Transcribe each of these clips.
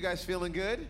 You guys feeling good?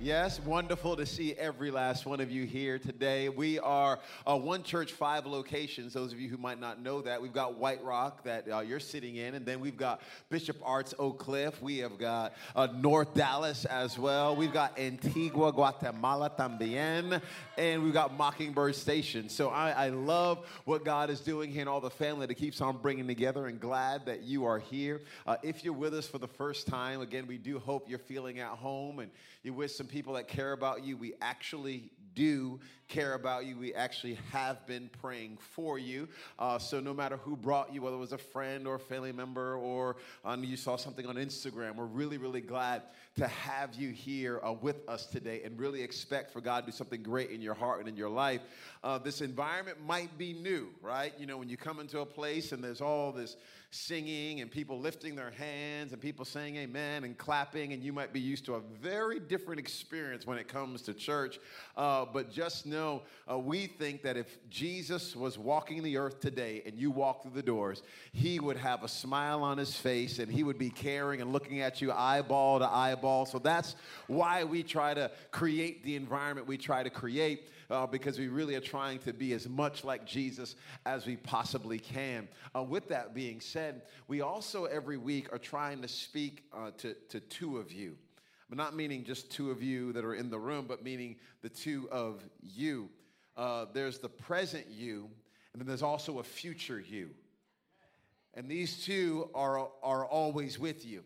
Yes, wonderful to see every last one of you here today. We are uh, one church, five locations. Those of you who might not know that, we've got White Rock that uh, you're sitting in, and then we've got Bishop Arts Oak Cliff. We have got uh, North Dallas as well. We've got Antigua, Guatemala también, and we've got Mockingbird Station. So I, I love what God is doing here and all the family that keeps on bringing together, and glad that you are here. Uh, if you're with us for the first time, again, we do hope you're feeling at home and you're with some people that care about you. We actually do care about you. We actually have been praying for you. Uh, so no matter who brought you, whether it was a friend or a family member or um, you saw something on Instagram, we're really, really glad to have you here uh, with us today and really expect for God to do something great in your heart and in your life. Uh, this environment might be new, right? You know, when you come into a place and there's all this singing and people lifting their hands and people saying amen and clapping, and you might be used to a very different experience when it comes to church. Uh, but just know uh, we think that if Jesus was walking the earth today and you walk through the doors, he would have a smile on his face and he would be caring and looking at you eyeball to eyeball. So that's why we try to create the environment we try to create uh, because we really are trying to be as much like Jesus as we possibly can. Uh, with that being said, we also every week are trying to speak uh, to, to two of you. But not meaning just two of you that are in the room, but meaning the two of you. Uh, there's the present you, and then there's also a future you. And these two are, are always with you.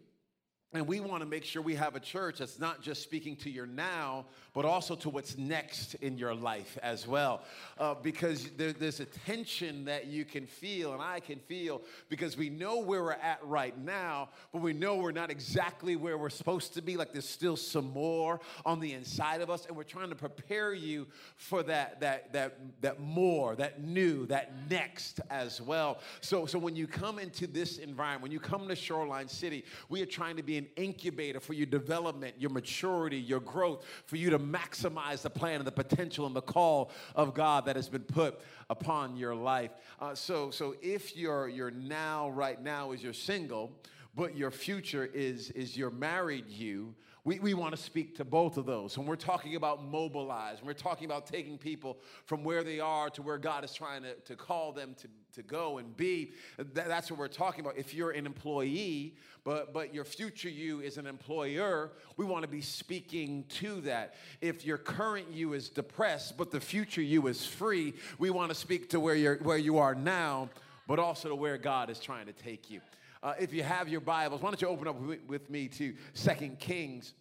And we want to make sure we have a church that's not just speaking to your now, but also to what's next in your life as well. Uh, because there, there's a tension that you can feel, and I can feel, because we know where we're at right now, but we know we're not exactly where we're supposed to be. Like there's still some more on the inside of us, and we're trying to prepare you for that, that, that, that more, that new, that next as well. So, so when you come into this environment, when you come to Shoreline City, we are trying to be an incubator for your development, your maturity, your growth, for you to maximize the plan and the potential and the call of God that has been put upon your life. Uh, so, so if you're, you're now, right now, is you're single, but your future is, is you're married you, we, we want to speak to both of those. When we're talking about mobilize, when we're talking about taking people from where they are to where God is trying to, to call them to, to go and be, that, that's what we're talking about. If you're an employee, but, but your future you is an employer, we want to be speaking to that. If your current you is depressed, but the future you is free, we want to speak to where, you're, where you are now, but also to where God is trying to take you. Uh, if you have your Bibles, why don't you open up with me to Second Kings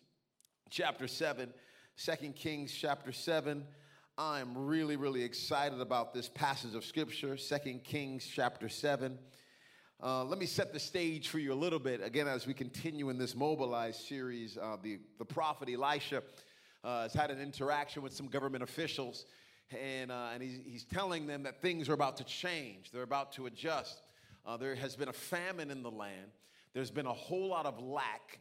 chapter 7. 2 Kings chapter 7. I'm really, really excited about this passage of Scripture, Second Kings chapter 7. Uh, let me set the stage for you a little bit. Again, as we continue in this Mobilize series, uh, the, the prophet Elisha uh, has had an interaction with some government officials, and, uh, and he's, he's telling them that things are about to change, they're about to adjust. Uh, there has been a famine in the land. There's been a whole lot of lack.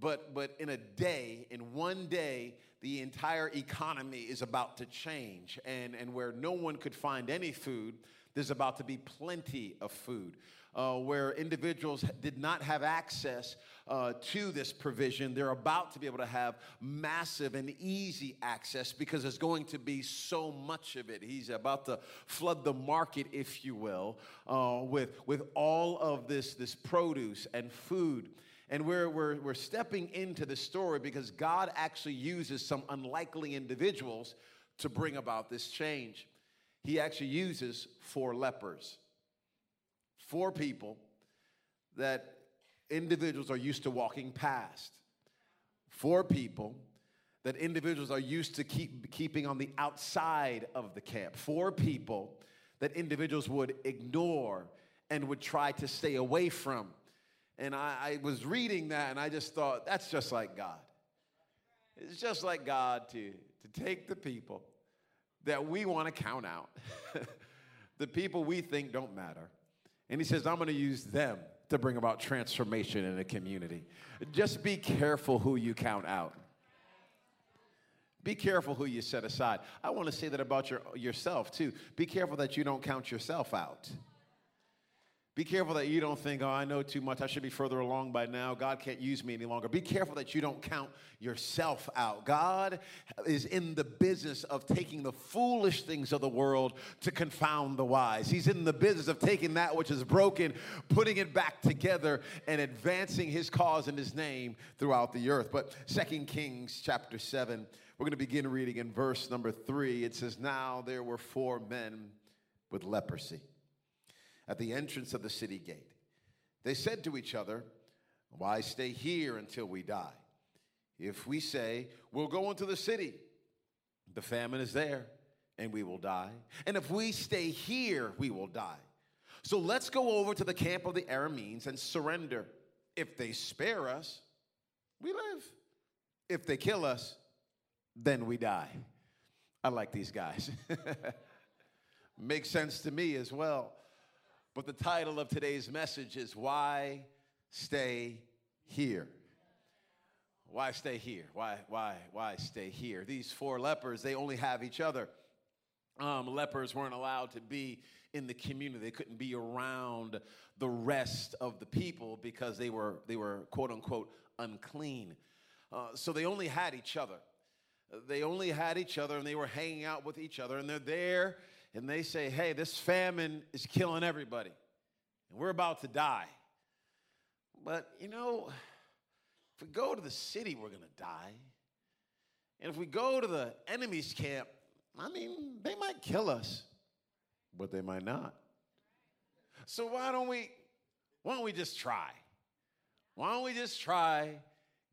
But, but in a day, in one day, the entire economy is about to change. And, and where no one could find any food, there's about to be plenty of food. Uh, where individuals did not have access uh, to this provision, they're about to be able to have massive and easy access because there's going to be so much of it. He's about to flood the market, if you will, uh, with, with all of this, this produce and food. And we're, we're, we're stepping into the story because God actually uses some unlikely individuals to bring about this change. He actually uses four lepers, four people that individuals are used to walking past. four people that individuals are used to keep, keeping on the outside of the camp. four people that individuals would ignore and would try to stay away from. And I, I was reading that and I just thought, that's just like God. It's just like God to, to take the people that we want to count out, the people we think don't matter. And He says, I'm going to use them to bring about transformation in a community. Just be careful who you count out. Be careful who you set aside. I want to say that about your, yourself too. Be careful that you don't count yourself out. Be careful that you don't think, oh, I know too much. I should be further along by now. God can't use me any longer. Be careful that you don't count yourself out. God is in the business of taking the foolish things of the world to confound the wise. He's in the business of taking that which is broken, putting it back together, and advancing his cause and his name throughout the earth. But Second Kings chapter 7, we're going to begin reading in verse number 3. It says, Now there were four men with leprosy at the entrance of the city gate. They said to each other, Why stay here until we die? If we say, We'll go into the city, the famine is there, and we will die. And if we stay here, we will die. So let's go over to the camp of the Arameans and surrender. If they spare us, we live. If they kill us, then we die. I like these guys. Makes sense to me as well. But the title of today's message is Why Stay Here? Why stay here? Why, why, why stay here? These four lepers, they only have each other. Um, lepers weren't allowed to be in the community. They couldn't be around the rest of the people because they were, they were quote unquote unclean. Uh, so they only had each other. They only had each other and they were hanging out with each other and they're there and they say, hey, this famine is killing everybody, and we're about to die. But, you know, if we go to the city, we're going to die. And if we go to the enemy's camp, I mean, they might kill us, but they might not. So why don't we why don't we just try? Why don't we just try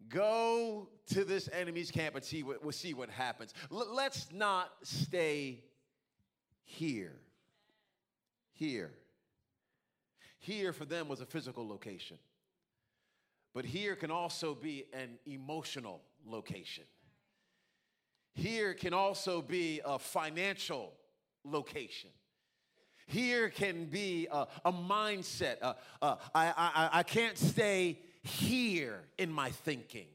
go to this enemy's camp and see what we'll see what happens. L- let's not stay here. Here. Here for them was a physical location. But here can also be an emotional location. Here can also be a financial location. Here can be a, a mindset. Uh, uh, I, I, I can't stay here in my thinking.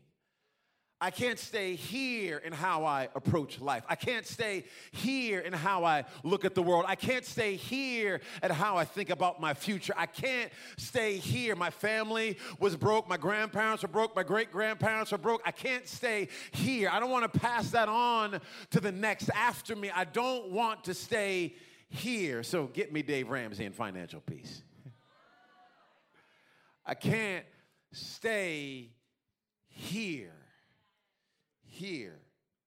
I can't stay here in how I approach life. I can't stay here in how I look at the world. I can't stay here at how I think about my future. I can't stay here. My family was broke. My grandparents were broke. My great grandparents were broke. I can't stay here. I don't want to pass that on to the next after me. I don't want to stay here. So get me Dave Ramsey in financial peace. I can't stay here here,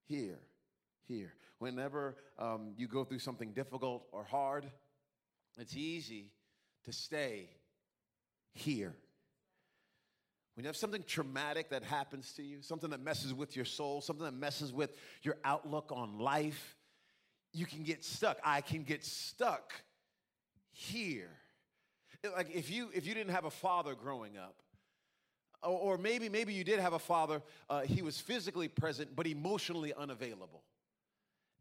here, here. Whenever um, you go through something difficult or hard, it's easy to stay here. When you have something traumatic that happens to you, something that messes with your soul, something that messes with your outlook on life, you can get stuck. I can get stuck here. Like if you if you didn't have a father growing up, or maybe, maybe you did have a father, uh, he was physically present, but emotionally unavailable.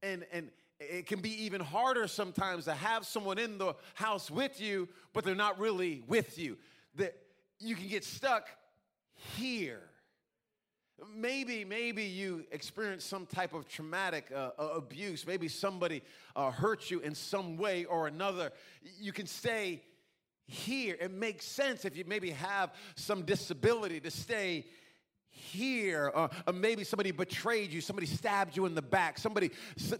And, and it can be even harder sometimes to have someone in the house with you, but they're not really with you. That you can get stuck here. Maybe, maybe you experienced some type of traumatic uh, abuse. Maybe somebody uh, hurt you in some way or another. You can stay here. It makes sense if you maybe have some disability to stay here, or, or, maybe somebody betrayed you, somebody stabbed you in the back, somebody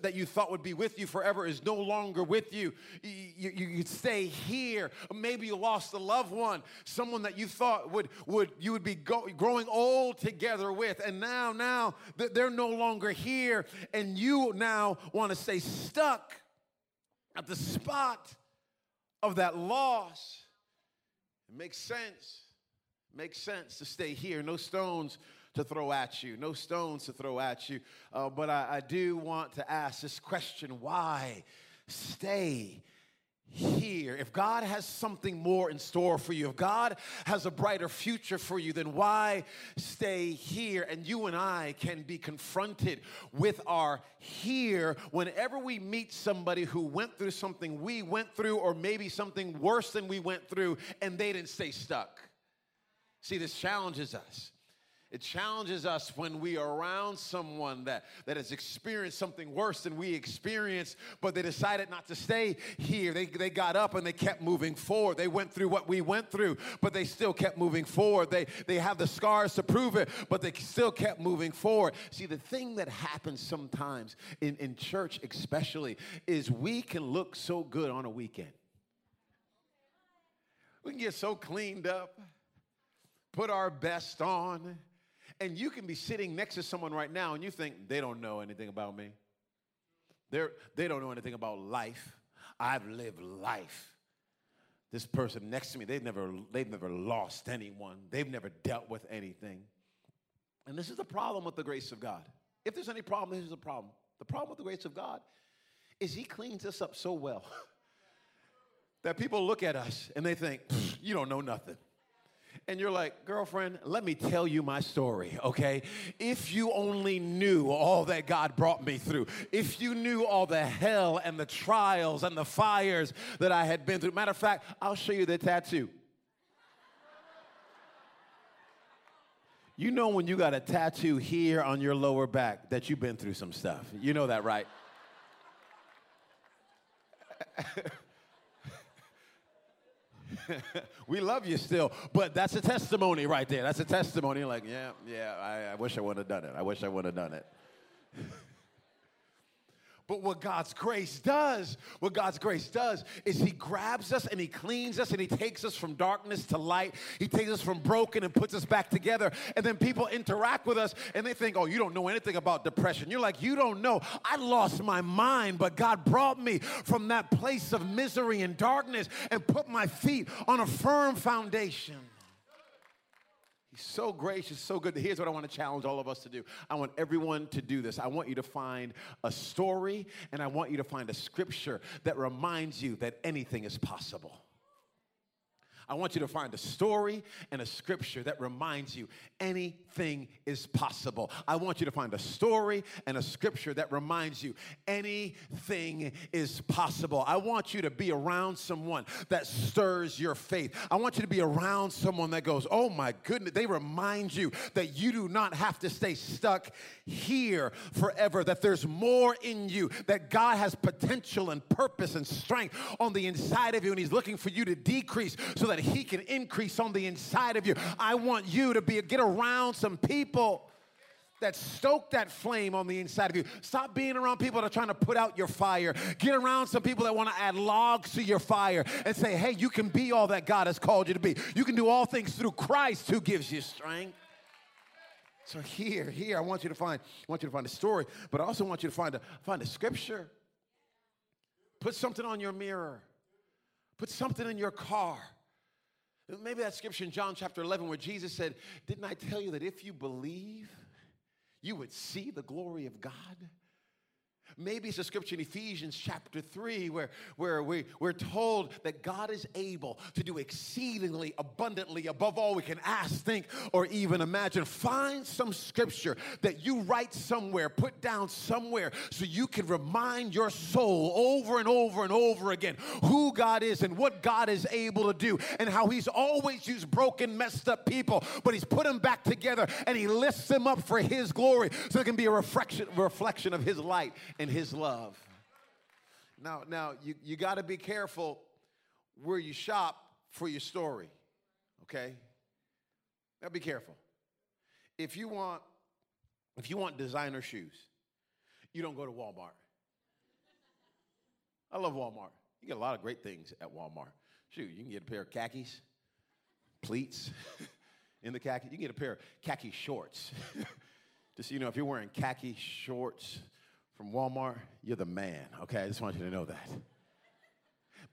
that you thought would be with you forever is no longer with you. You, you, stay here. Or maybe you lost a loved one, someone that you thought would, would you would be go, growing old together with, and now, now they're no longer here, and you now want to stay stuck at the spot of that loss. It makes sense. It makes sense to stay here. No stones to throw at you. No stones to throw at you. Uh, but I, I do want to ask this question why stay here. If God has something more in store for you, if God has a brighter future for you, then why stay here? And you and I can be confronted with our here whenever we meet somebody who went through something we went through, or maybe something worse than we went through, and they didn't stay stuck. See, this challenges us. It challenges us when we are around someone that, that has experienced something worse than we experienced, but they decided not to stay here. They, they got up and they kept moving forward. They went through what we went through, but they still kept moving forward. They, they have the scars to prove it, but they still kept moving forward. See, the thing that happens sometimes in, in church, especially, is we can look so good on a weekend. We can get so cleaned up, put our best on and you can be sitting next to someone right now and you think, they don't know anything about me. They're, they don't know anything about life. I've lived life. This person next to me, they've never, they've never lost anyone, they've never dealt with anything. And this is the problem with the grace of God. If there's any problem, this is the problem. The problem with the grace of God is He cleans us up so well that people look at us and they think, you don't know nothing and you're like, girlfriend, let me tell you my story, okay? If you only knew all that God brought me through, if you knew all the hell and the trials and the fires that I had been through. Matter of fact, I'll show you the tattoo. You know when you got a tattoo here on your lower back that you've been through some stuff. You know that, right? we love you still, but that's a testimony right there. That's a testimony. Like, yeah, yeah, I, I wish I would have done it. I wish I would have done it. But what God's grace does, what God's grace does is He grabs us and He cleans us and He takes us from darkness to light. He takes us from broken and puts us back together. And then people interact with us and they think, oh, you don't know anything about depression. You're like, you don't know. I lost my mind, but God brought me from that place of misery and darkness and put my feet on a firm foundation. He's so gracious, so good. Here's what I want to challenge all of us to do. I want everyone to do this. I want you to find a story and I want you to find a scripture that reminds you that anything is possible. I want you to find a story and a scripture that reminds you anything is possible. I want you to find a story and a scripture that reminds you anything is possible. I want you to be around someone that stirs your faith. I want you to be around someone that goes, Oh my goodness, they remind you that you do not have to stay stuck here forever, that there's more in you, that God has potential and purpose and strength on the inside of you, and He's looking for you to decrease so that He can increase on the inside of you. I want you to be get around some people that stoke that flame on the inside of you. Stop being around people that are trying to put out your fire. Get around some people that want to add logs to your fire and say, hey, you can be all that God has called you to be. You can do all things through Christ who gives you strength. So here, here, I want you to find, I want you to find a story, but I also want you to find a find a scripture. Put something on your mirror. Put something in your car. Maybe that scripture in John chapter 11 where Jesus said, Didn't I tell you that if you believe, you would see the glory of God? Maybe it's a scripture in Ephesians chapter 3 where, where we, we're told that God is able to do exceedingly abundantly above all we can ask, think, or even imagine. Find some scripture that you write somewhere, put down somewhere, so you can remind your soul over and over and over again who God is and what God is able to do and how He's always used broken, messed up people, but He's put them back together and He lifts them up for His glory so it can be a reflection, reflection of His light and his love. Now, now you, you got to be careful where you shop for your story, okay? Now be careful. If you want, if you want designer shoes, you don't go to Walmart. I love Walmart. You get a lot of great things at Walmart. Shoot, you can get a pair of khakis, pleats in the khaki. You can get a pair of khaki shorts. Just you know, if you're wearing khaki shorts, from Walmart, you're the man. Okay, I just want you to know that.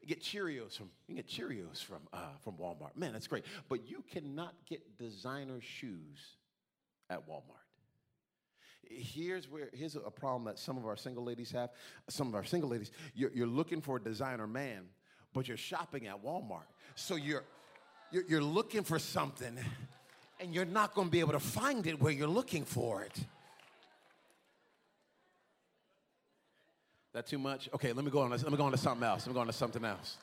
Get Cheerios from you get Cheerios from uh, from Walmart. Man, that's great. But you cannot get designer shoes at Walmart. Here's where here's a problem that some of our single ladies have. Some of our single ladies, you're, you're looking for a designer man, but you're shopping at Walmart. So you're you're, you're looking for something, and you're not going to be able to find it where you're looking for it. That too much? Okay, let me go on. Let me go on to something else. Let me go on to something else.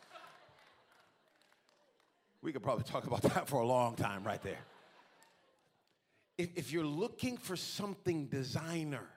We could probably talk about that for a long time right there. if, if you're looking for something designer,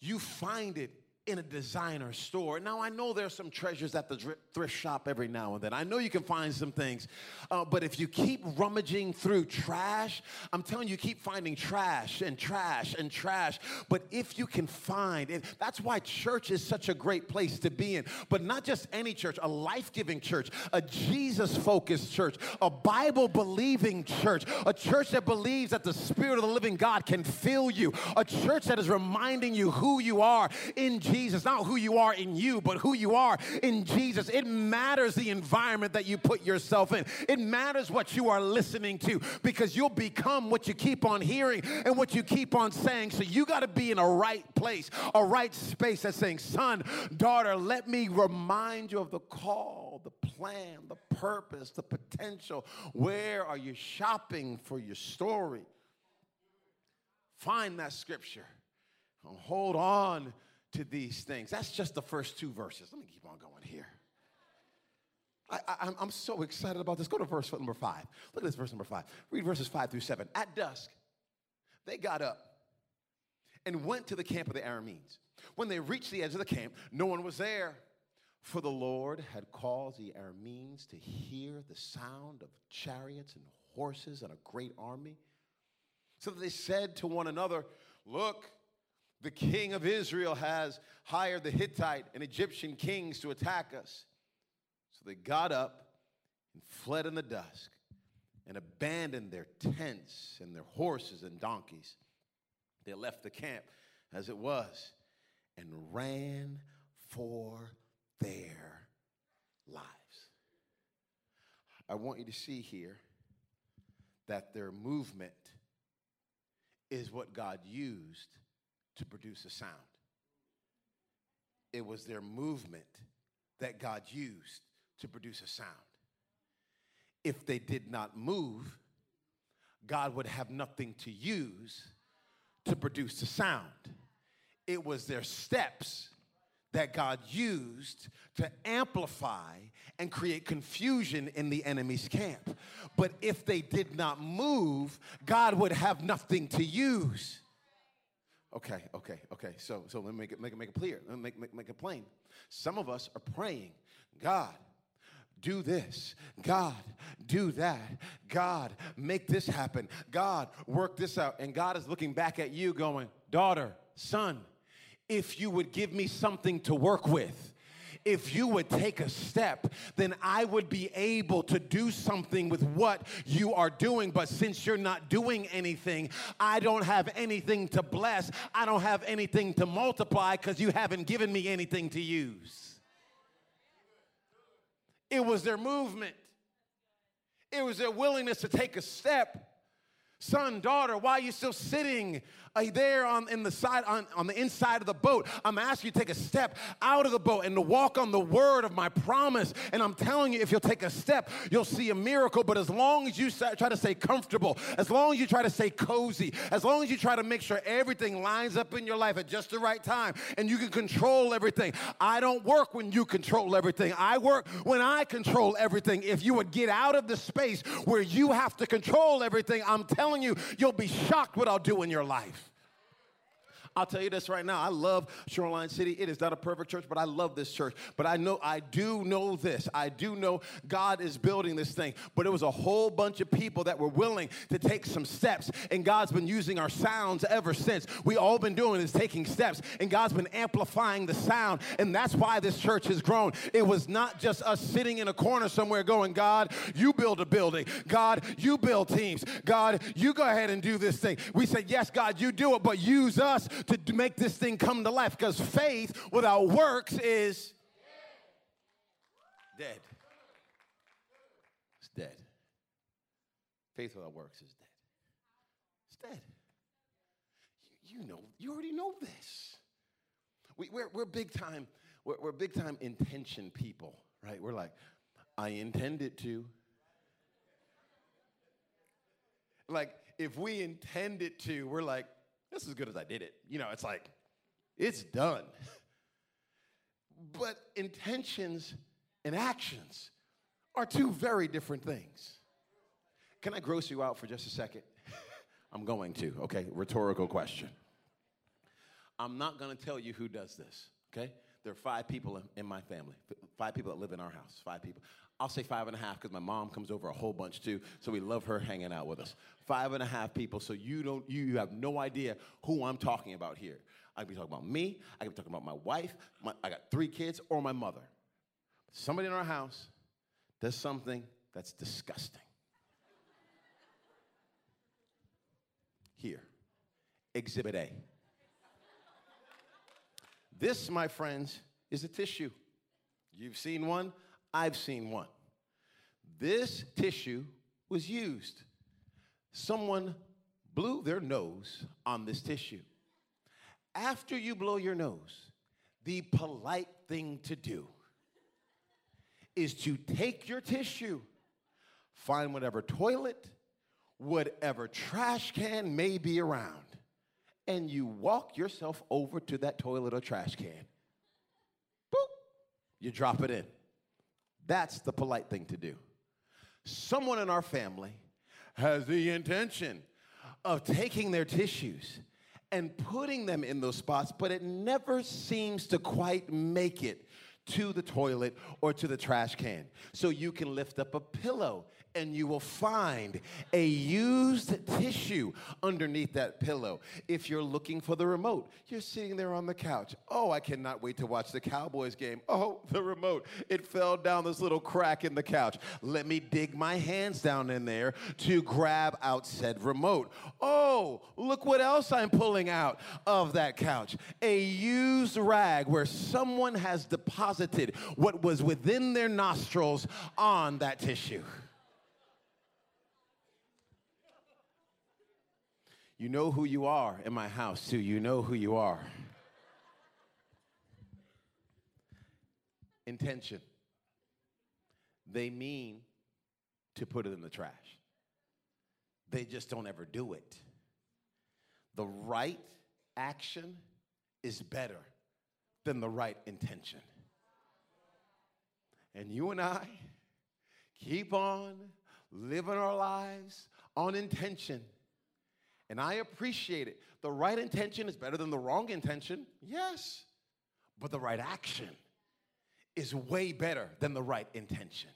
you find it in a designer store. Now, I know there's some treasures at the thrift shop every now and then. I know you can find some things. Uh, but if you keep rummaging through trash, I'm telling you, you keep finding trash and trash and trash. But if you can find, it, that's why church is such a great place to be in. But not just any church, a life giving church, a Jesus focused church, a Bible believing church, a church that believes that the Spirit of the living God can fill you, a church that is reminding you who you are in Jesus Jesus, not who you are in you, but who you are in Jesus. It matters the environment that you put yourself in. It matters what you are listening to because you'll become what you keep on hearing and what you keep on saying. So you got to be in a right place, a right space that's saying, son, daughter, let me remind you of the call, the plan, the purpose, the potential. Where are you shopping for your story? Find that scripture. Hold on to these things. That's just the first two verses. Let me keep on going here. I, am so excited about this. Go to verse number five. Look at this verse number five. Read verses five through seven. At dusk, they got up and went to the camp of the Arameans. When they reached the edge of the camp, no one was there, for the Lord had caused the Arameans to hear the sound of chariots and horses and a great army. So they said to one another, Look, the king of Israel has hired the Hittite and Egyptian kings to attack us. So they got up and fled in the dusk and abandoned their tents and their horses and donkeys. They left the camp as it was and ran for their lives. I want you to see here that their movement is what God used to produce a sound. It was their movement that God used to produce a sound. If they did not move, God would have nothing to use to produce a sound. It was their steps that God used to amplify and create confusion in the enemy's camp. But if they did not move, God would have nothing to use. Okay, okay, okay. So, so let me make it, make it, make it clear. Let me make, make, make it plain. Some of us are praying, God, do this. God, do that. God, make this happen. God, work this out. And God is looking back at you going, daughter, son, if you would give me something to work with, if you would take a step, then I would be able to do something with what you are doing. But since you're not doing anything, I don't have anything to bless. I don't have anything to multiply because you haven't given me anything to use. It was their movement, it was their willingness to take a step. Son, daughter, why are you still sitting there on, in the side, on, on the inside of the boat. I'm asking you to take a step out of the boat and to walk on the word of my promise. And I'm telling you, if you'll take a step, you'll see a miracle. But as long as you try to stay comfortable, as long as you try to stay cozy, as long as you try to make sure everything lines up in your life at just the right time and you can control everything. I don't work when you control everything. I work when I control everything. If you would get out of the space where you have to control everything, I'm telling you, you'll be shocked what I'll do in your life. I'll tell you this right now. I love Shoreline City. It is not a perfect church, but I love this church. But I know, I do know this. I do know God is building this thing. But it was a whole bunch of people that were willing to take some steps. And God's been using our sounds ever since. We all been doing is taking steps. And God's been amplifying the sound. And that's why this church has grown. It was not just us sitting in a corner somewhere going, God, you build a building. God, you build teams. God, you go ahead and do this thing. We said, yes, God, you do it, but use us to make this thing come to life because faith without works is dead. It's dead. Faith without works is dead. It's dead. You, you know, you already know this. We, we're, we're big time, we're, we're big time intention people, right? We're like, I intended to. Like, if we intended to, we're like, that's as good as I did it. You know, it's like, it's done. But intentions and actions are two very different things. Can I gross you out for just a second? I'm going to, okay? Rhetorical question. I'm not to tell you who does this, okay? There are five people in, my family, five people that live in our house, five people. I'll say five and a half because my mom comes over a whole bunch too, so we love her hanging out with us. Five and a half people, so you don't, you have no idea who I'm talking about here. I could be talking about me, I could be talking about my wife, my, I got three kids, or my mother. Somebody in our house does something that's disgusting. Here, Exhibit A. This, my friends, is a tissue. You've seen one, I've seen one. This tissue was used. Someone blew their nose on this tissue. After you blow your nose, the polite thing to do is to take your tissue, find whatever toilet, whatever trash can may be around, and you walk yourself over to that toilet or trash can. Boop, you drop it in. That's the polite thing to do. Someone in our family has the intention of taking their tissues and putting them in those spots, but it never seems to quite make it to the toilet or to the trash can. So you can lift up a pillow and you will find a used tissue underneath that pillow. If you're looking for the remote, you're sitting there on the couch. Oh, I cannot wait to watch the Cowboys game. Oh, the remote. It fell down this little crack in the couch. Let me dig my hands down in there to grab out said remote. Oh, look what else I'm pulling out of that couch. A used rag where someone has deposited what was within their nostrils on that tissue. You know who you are in my house, too. You know who you are. Intention. They mean to put it in the trash, they just don't ever do it. The right action is better than the right intention. And you and I keep on living our lives on intention and I appreciate it. The right intention is better than the wrong intention, yes. But the right action is way better than the right intention.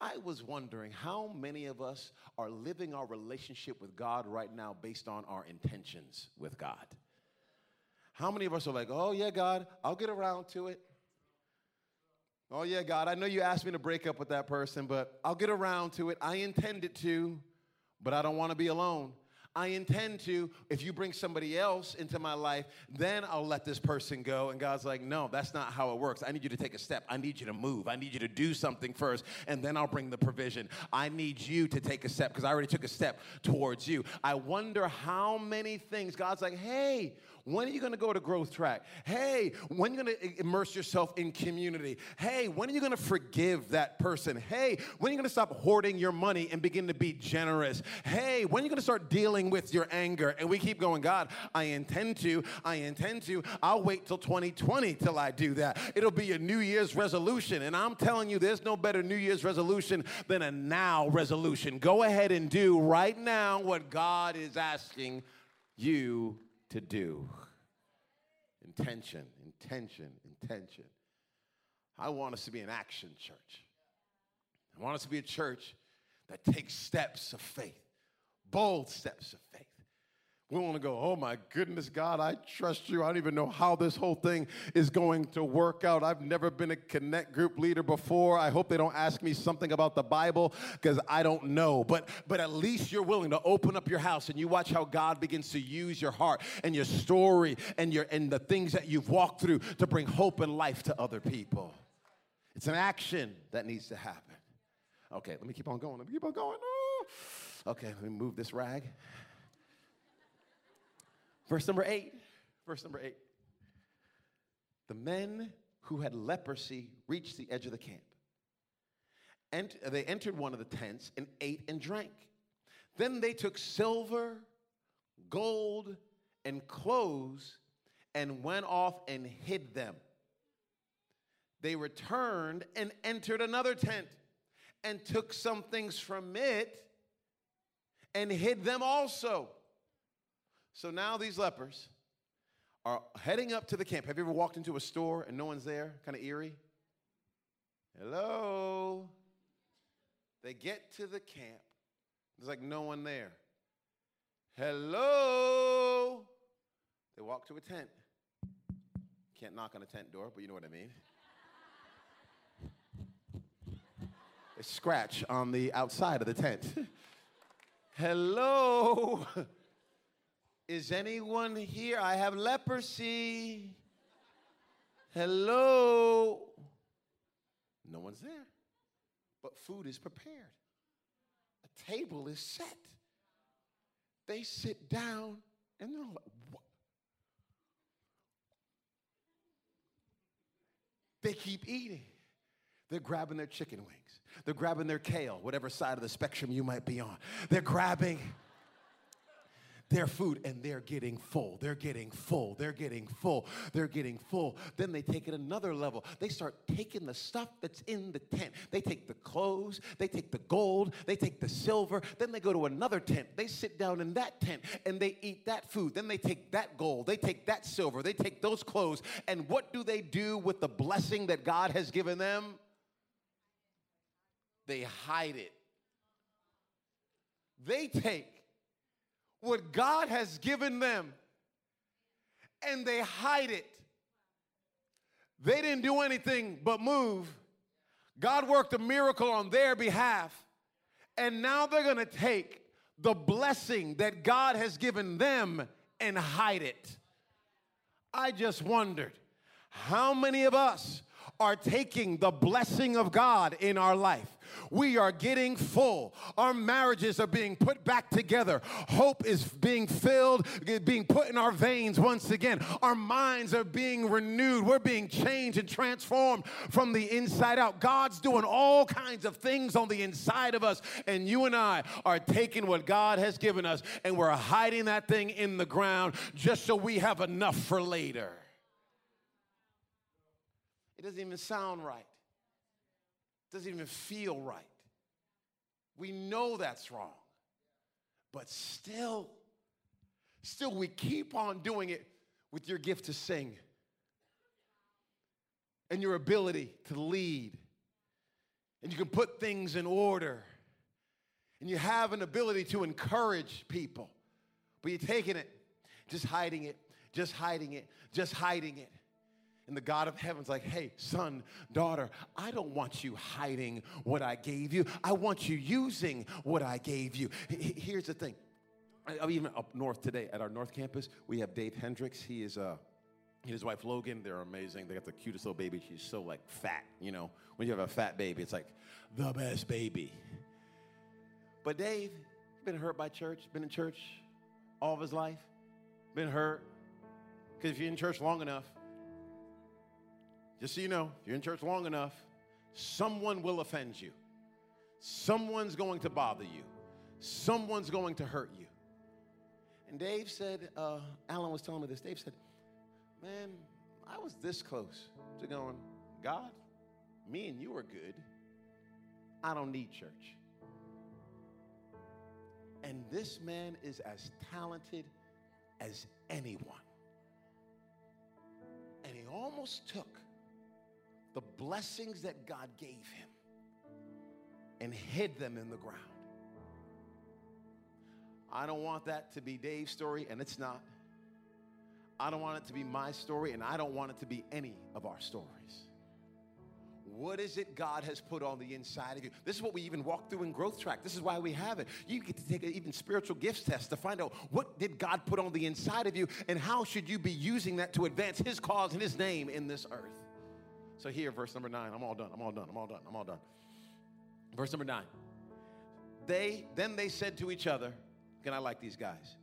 I was wondering how many of us are living our relationship with God right now based on our intentions with God. How many of us are like, oh, yeah, God, I'll get around to it. Oh, yeah, God, I know you asked me to break up with that person, but I'll get around to it. I intended to, but I don't want to be alone. I intend to, if you bring somebody else into my life, then I'll let this person go. And God's like, no, that's not how it works. I need you to take a step. I need you to move. I need you to do something first, and then I'll bring the provision. I need you to take a step because I already took a step towards you. I wonder how many things God's like, hey, when are you going to go to growth track? Hey, when are you going to immerse yourself in community? Hey, when are you going to forgive that person? Hey, when are you going to stop hoarding your money and begin to be generous? Hey, when are you going to start dealing with your anger? And we keep going, God, I intend to, I intend to. I'll wait till 2020 till I do that. It'll be a New Year's resolution. And I'm telling you, there's no better New Year's resolution than a now resolution. Go ahead and do right now what God is asking you to do. Intention, intention, intention. I want us to be an action church. I want us to be a church that takes steps of faith, bold steps of faith. We want to go, oh my goodness, God, I trust you. I don't even know how this whole thing is going to work out. I've never been a connect group leader before. I hope they don't ask me something about the Bible because I don't know. But but at least you're willing to open up your house and you watch how God begins to use your heart and your story and your and the things that you've walked through to bring hope and life to other people. It's an action that needs to happen. Okay, let me keep on going. Let me keep on going. Oh. Okay, let me move this rag. Verse number eight. Verse number eight. The men who had leprosy reached the edge of the camp. And they entered one of the tents and ate and drank. Then they took silver, gold, and clothes and went off and hid them. They returned and entered another tent and took some things from it and hid them also. So now these lepers are heading up to the camp. Have you ever walked into a store and no one's there? Kind of eerie? Hello? They get to the camp. There's like no one there. Hello? They walk to a tent. Can't knock on a tent door, but you know what I mean. They scratch on the outside of the tent. Hello? Is anyone here? I have leprosy. Hello? No one's there. But food is prepared, a table is set. They sit down and they're like, what? They keep eating. They're grabbing their chicken wings. They're grabbing their kale, whatever side of the spectrum you might be on. They're grabbing their food and they're getting full. They're getting full. They're getting full. They're getting full. Then they take it another level. They start taking the stuff that's in the tent. They take the clothes, they take the gold, they take the silver. Then they go to another tent. They sit down in that tent and they eat that food. Then they take that gold, they take that silver, they take those clothes. And what do they do with the blessing that God has given them? They hide it. They take what God has given them and they hide it. They didn't do anything but move. God worked a miracle on their behalf. And now they're going to take the blessing that God has given them and hide it. I just wondered how many of us are taking the blessing of God in our life. We are getting full. Our marriages are being put back together. Hope is being filled, being put in our veins once again. Our minds are being renewed. We're being changed and transformed from the inside out. God's doing all kinds of things on the inside of us, and you and I are taking what God has given us and we're hiding that thing in the ground just so we have enough for later. It doesn't even sound right. It doesn't even feel right. We know that's wrong. But still, still, we keep on doing it with your gift to sing and your ability to lead. And you can put things in order. And you have an ability to encourage people. But you're taking it, just hiding it, just hiding it, just hiding it. And the God of heaven's like, hey, son, daughter, I don't want you hiding what I gave you. I want you using what I gave you. Here's the thing. Even up north today at our North Campus, we have Dave Hendricks. He is uh, and his wife Logan, they're amazing. They got the cutest little baby. She's so like fat, you know. When you have a fat baby, it's like the best baby. But Dave, been hurt by church, been in church all of his life, been hurt. Because if you're in church long enough, just so you know, if you're in church long enough, someone will offend you. Someone's going to bother you. Someone's going to hurt you. And Dave said, uh, Alan was telling me this. Dave said, Man, I was this close to going, God, me and you are good. I don't need church. And this man is as talented as anyone. And he almost took the blessings that God gave him and hid them in the ground. I don't want that to be Dave's story, and it's not. I don't want it to be my story, and I don't want it to be any of our stories. What is it God has put on the inside of you? This is what we even walk through in Growth Track. This is why we have it. You get to take an even spiritual gifts test to find out what did God put on the inside of you, and how should you be using that to advance His cause and His name in this earth. So here, verse number nine. I'm all done. I'm all done. I'm all done. I'm all done. Verse number nine. They then they said to each other, "Can I like these guys?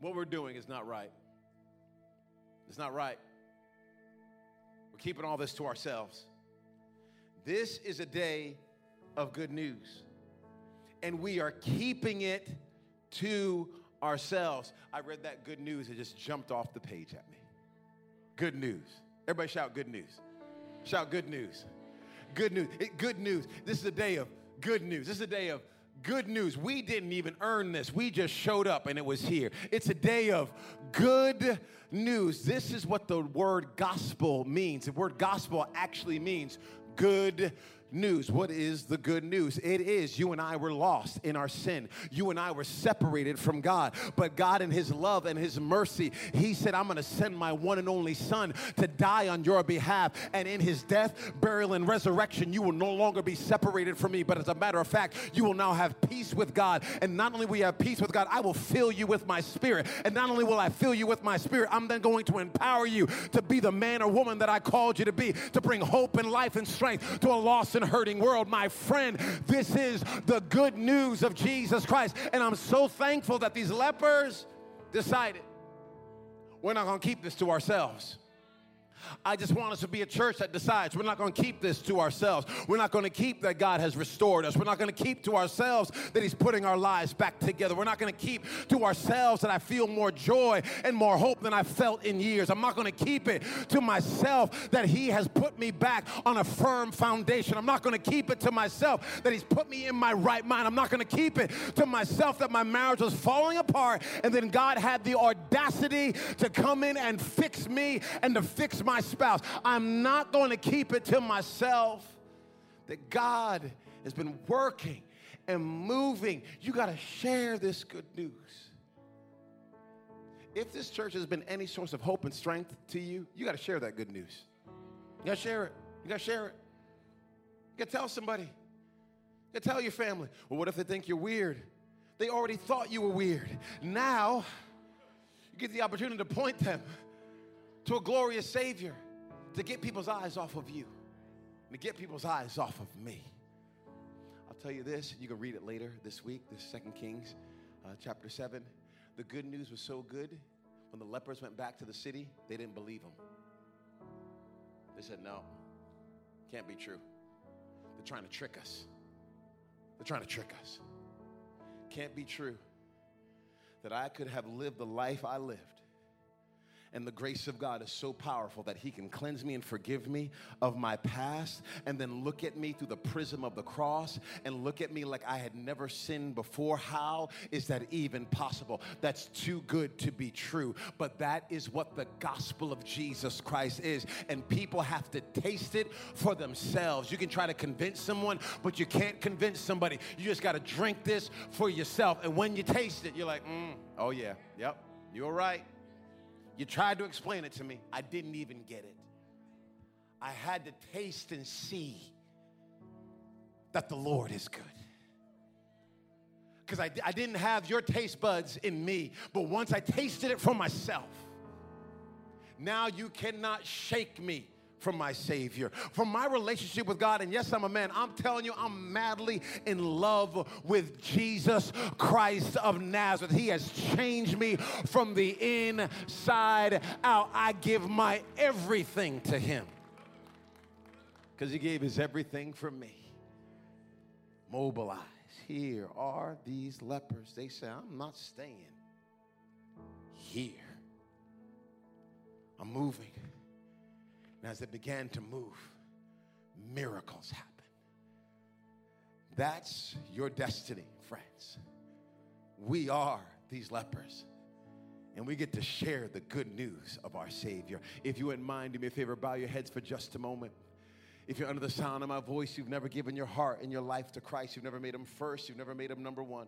What we're doing is not right. It's not right. We're keeping all this to ourselves. This is a day of good news, and we are keeping it to ourselves." I read that good news; it just jumped off the page at me. Good news. Everybody shout good news. Shout good news. Good news. It, good news. This is a day of good news. This is a day of good news. We didn't even earn this. We just showed up and it was here. It's a day of good news. This is what the word gospel means. The word gospel actually means good news. What is the good news? It is you and I were lost in our sin. You and I were separated from God. But God, in His love and His mercy, He said, I'm going to send my one and only Son to die on your behalf. And in His death, burial, and resurrection, you will no longer be separated from me. But as a matter of fact, you will now have peace with God. And not only will you have peace with God, I will fill you with my spirit. And not only will I fill you with my spirit, I'm then going to empower you to be the man or woman that I called you to be, to bring hope and life and strength to a lost and and hurting world. My friend, this is the good news of Jesus Christ. And I'm so thankful that these lepers decided we're not going to keep this to ourselves. I just want us to be a church that decides we're not going to keep this to ourselves. We're not going to keep that God has restored us. We're not going to keep to ourselves that He's putting our lives back together. We're not going to keep to ourselves that I feel more joy and more hope than I've felt in years. I'm not going to keep it to myself that He has put me back on a firm foundation. I'm not going to keep it to myself that He's put me in my right mind. I'm not going to keep it to myself that my marriage was falling apart and then God had the audacity to come in and fix me and to fix my my spouse. I'm not going to keep it to myself that God has been working and moving. You got to share this good news. If this church has been any source of hope and strength to you, you got to share that good news. You got to share it. You got to share it. You got to tell somebody. You got to tell your family. Well, what if they think you're weird? They already thought you were weird. Now, you get the opportunity to point them to a glorious Savior to get people's eyes off of you, to get people's eyes off of me. I'll tell you this, you can read it later this week, this Second Kings uh, chapter 7. The good news was so good, when the lepers went back to the city, they didn't believe them. They said, no, can't be true. They're trying to trick us. They're trying to trick us. Can't be true that I could have lived the life I lived and the grace of God is so powerful that He can cleanse me and forgive me of my past and then look at me through the prism of the cross and look at me like I had never sinned before. How is that even possible? That's too good to be true. But that is what the gospel of Jesus Christ is. And people have to taste it for themselves. You can try to convince someone, but you can't convince somebody. You just got to drink this for yourself. And when you taste it, you're like, mm, oh, yeah, yep, you're right. You tried to explain it to me. I didn't even get it. I had to taste and see that the Lord is good. Because I, I didn't have your taste buds in me, but once I tasted it for myself, now you cannot shake me from my Savior, from my relationship with God. And yes, I'm a man. I'm telling you, I'm madly in love with Jesus Christ of Nazareth. He has changed me from the inside out. I give my everything to Him because He gave His everything for me. Mobilize. Here are these lepers. They say, I'm not staying here. I'm moving. And as it began to move, miracles happened. That's your destiny, friends. We are these lepers. And we get to share the good news of our Savior. If you wouldn't mind, do me a favor, bow your heads for just a moment. If you're under the sound of my voice, you've never given your heart and your life to Christ, you've never made him first, you've never made him number one.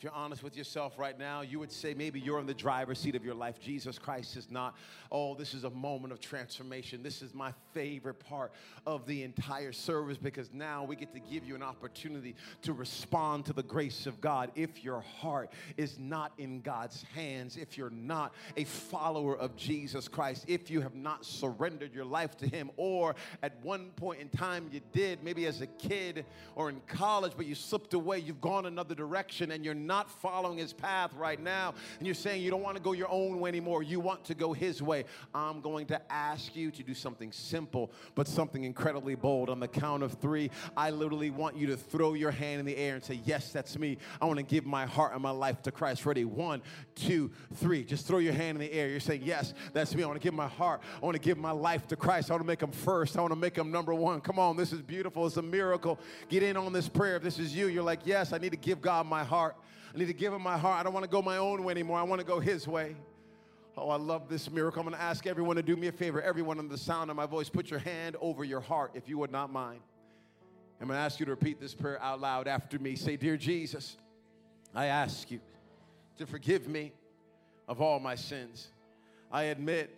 If you're honest with yourself right now, you would say maybe you're in the driver's seat of your life. Jesus Christ is not, oh, this is a moment of transformation. This is my favorite part of the entire service because now we get to give you an opportunity to respond to the grace of God. If your heart is not in God's hands, if you're not a follower of Jesus Christ, if you have not surrendered your life to Him, or at one point in time you did, maybe as a kid or in college, but you slipped away, you've gone another direction and you're not following his path right now, and you're saying you don't want to go your own way anymore, you want to go his way, I'm going to ask you to do something simple, but something incredibly bold. On the count of three, I literally want you to throw your hand in the air and say, Yes, that's me. I want to give my heart and my life to Christ. Ready? One, two, three. Just throw your hand in the air. You're saying, Yes, that's me. I want to give my heart. I want to give my life to Christ. I want to make him first. I want to make him number one. Come on, this is beautiful. It's a miracle. Get in on this prayer. If this is you, you're like, Yes, I need to give God my heart. I need to give him my heart. I don't want to go my own way anymore. I want to go his way. Oh, I love this miracle. I'm going to ask everyone to do me a favor. Everyone on the sound of my voice, put your hand over your heart if you would not mind. I'm going to ask you to repeat this prayer out loud after me. Say, Dear Jesus, I ask you to forgive me of all my sins. I admit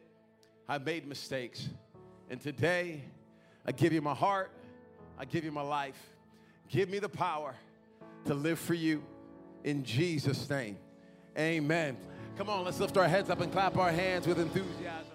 I've made mistakes. And today, I give you my heart, I give you my life. Give me the power to live for you in Jesus' name. Amen. Come on, let's lift our heads up and clap our hands with enthusiasm.